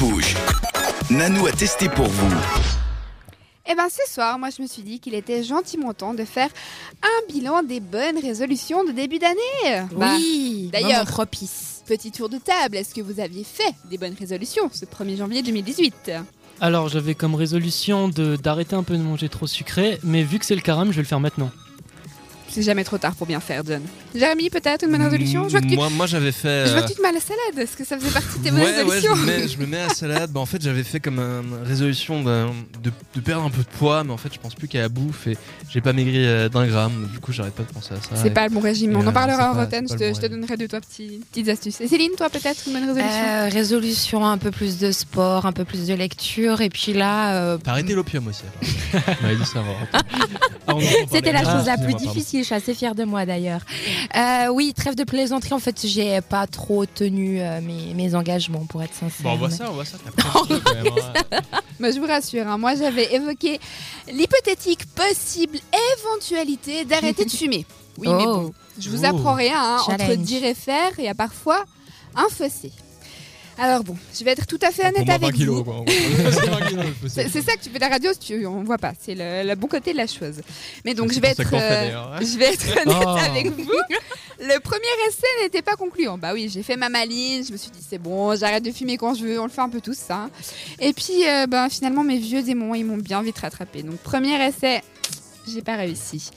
Rouge. Nanou a testé pour vous. Eh ben ce soir, moi je me suis dit qu'il était gentiment temps de faire un bilan des bonnes résolutions de début d'année. Bah, oui, d'ailleurs- moment propice. Petit tour de table, est-ce que vous aviez fait des bonnes résolutions ce 1er janvier 2018 Alors j'avais comme résolution de d'arrêter un peu de manger trop sucré, mais vu que c'est le carême, je vais le faire maintenant. C'est jamais trop tard pour bien faire, John. Jérémy, peut-être une bonne résolution je vois, que tu, Moi, moi j'avais fait. je vois euh, que tu te mets à la salade. Est-ce que ça faisait partie de tes bonnes Ouais, ouais, je résolutions me, mets, je me mets à la salade. Bah, en fait, j'avais fait comme une résolution de, de, de perdre un peu de poids, mais en fait, je pense plus qu'à la bouffe et j'ai pas maigri euh, d'un gramme. Du coup, j'arrête pas de penser à ça. C'est Et- pas le bon régime, et, on en euh, parlera en rotaine, je te, donnerai trois petits, petites astuces. Et Céline, toi peut-être une bonne résolution Euh, résolution, un peu plus de sport, un peu plus de lecture. Et puis là, euh, T'as arrêté l'opium aussi. Ah, C'était la chose la Ah, plus difficile, suis assez fière de moi d'ailleurs. Euh, oui, trêve de plaisanterie, en fait, j'ai pas trop tenu euh, mes, mes engagements pour être sincère. Bon, on voit ça, on voit ça. T'as même, hein. Bah, je vous rassure, hein, moi j'avais évoqué l'hypothétique possible éventualité d'arrêter de fumer. Oui, mais bon, Oh, je vous apprends rien, hein, entre dire et faire, il y a parfois un fossé. Alors bon, je vais être tout à fait Pour honnête avec 20 kilos, vous. C'est 20 kilos, le fossé. C'est c'est ça que tu fais de la radio, tu, on voit pas, c'est le, le bon côté de la chose. Mais donc je vais être, euh, hein. je vais être honnête Oh. avec vous. Le premier essai n'était pas concluant. Bah oui, j'ai fait ma maline, je me suis dit c'est bon, j'arrête de fumer quand je veux, on le fait un peu tous ça. Et puis euh, ben, finalement mes vieux démons ils m'ont bien vite rattrapé. Donc premier essai, j'ai pas réussi.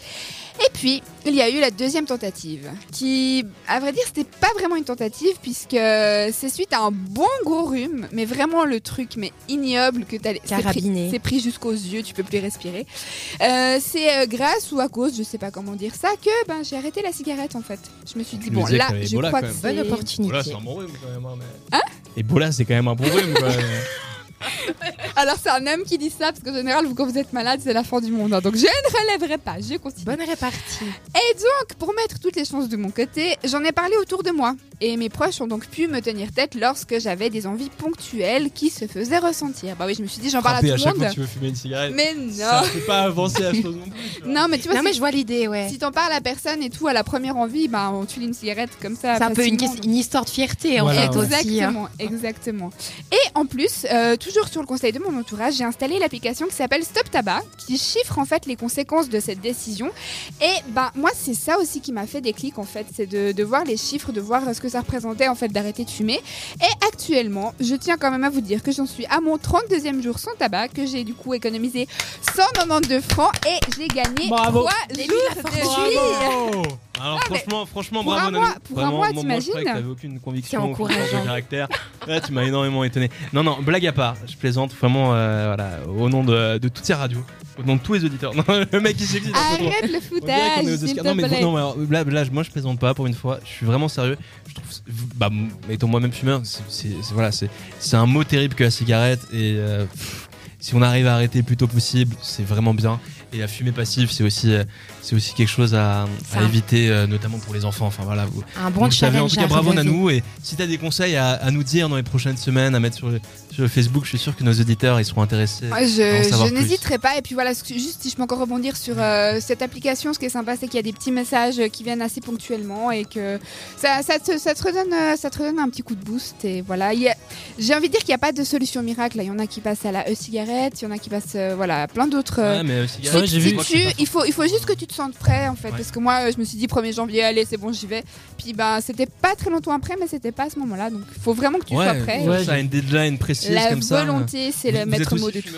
Et puis, il y a eu la deuxième tentative, qui, à vrai dire, c'était pas vraiment une tentative, puisque c'est suite à un bon gros rhume, mais vraiment le truc, mais ignoble, que t'as... c'est pris- Carabiné. C'est pris, jusqu'aux yeux, tu peux plus respirer. Euh, c'est euh, grâce ou à cause, je sais pas comment dire ça, que ben, j'ai arrêté la cigarette, en fait. Je me suis dit, bon, là, je Ebola, crois que même. bonne c'est... opportunité. Voilà, c'est un bon rhume quand même. hein, mais- Hein? Ebola, c'est quand même un bon rhume. Quoi. Alors c'est un homme qui dit ça, parce qu'en général, vous, quand vous êtes malade, c'est la fin du monde. hein. donc je ne relèverai pas, je continue. bonne répartie. Et donc, pour mettre toutes les chances de mon côté, j'en ai parlé autour de moi. Et mes proches ont donc pu me tenir tête lorsque j'avais des envies ponctuelles qui se faisaient ressentir. Bah oui, je me suis dit, j'en parle à tout à le chaque fois monde. que tu veux fumer une cigarette. Mais Ça non fait pas avancer la chose non plus. Non, mais tu vois, Non, si, mais je vois l'idée, ouais. si t'en parles à personne et tout, à la première envie, bah, on tue une cigarette comme ça. C'est un peu une, histoire de fierté, en Voilà, fait, aussi. hein. Exactement, exactement. Et en plus, euh, toujours sur le conseil de mon entourage, j'ai installé l'application qui s'appelle Stop Tabac, qui chiffre en fait les conséquences de cette décision. Et ben moi, c'est ça aussi qui m'a fait des clics en fait, c'est de, de voir les chiffres, de voir ce que ça représentait en fait d'arrêter de fumer. Et actuellement, je tiens quand même à vous dire que j'en suis à mon 32e jour sans tabac, que j'ai du coup économisé 192 francs et j'ai gagné Bravo. quoi les livres de Bravo Alors franchement, franchement, pour bravo un mois- pour un mois, t'imagines t'avais aucune conviction, de caractère. Tu m'as énormément étonné. Non, non, blague à part, je plaisante vraiment, euh, voilà, au nom de, de toutes ces radios, au nom de tous les auditeurs. Non, le mec qui s'excite. Arrête le foutage, Non mais, non, mais alors, là, là, moi je plaisante pas pour une fois. Je suis vraiment sérieux. Je trouve, bah, étant moi-même fumeur, c'est, voilà, un mot terrible que la cigarette. Et euh, pff, si on arrive à arrêter le plus tôt possible, c'est vraiment bien. Et la fumée passive, c'est aussi, euh, c'est aussi quelque chose à, éviter, euh, notamment pour les enfants. Enfin voilà, vous, Un bon le savez. En tout cas, à bravo. Nanou. Et si tu as des conseils à, à nous dire dans les prochaines semaines, à mettre sur le, sur le Facebook, je suis sûr que nos auditeurs ils seront intéressés. Ouais, je n'hésiterai pas. Et puis voilà, juste si je peux encore rebondir sur euh, cette application, ce qui est sympa, c'est qu'il y a des petits messages qui viennent assez ponctuellement et que ça, ça, te, ça, te redonne, ça te redonne un petit coup de boost. Et voilà, Il y a- j'ai envie de dire qu'il n'y a pas de solution miracle. là. Il y en a qui passent à la e-cigarette, il y en a qui passent euh, voilà, à plein d'autres. euh, Ouais, mais, si- cigarette, Ouais, j'ai vu. tu- il, faut, il faut juste que tu te sentes prêt en fait. Ouais. Parce que moi, je me suis dit 1er janvier, allez, c'est bon, j'y vais. Puis ben, c'était pas très longtemps après, mais c'était pas à ce moment-là. Donc il faut vraiment que tu Ouais, sois prêt. ouais, ça a une deadline précise La comme ça. volonté, c'est le maître mot de tout.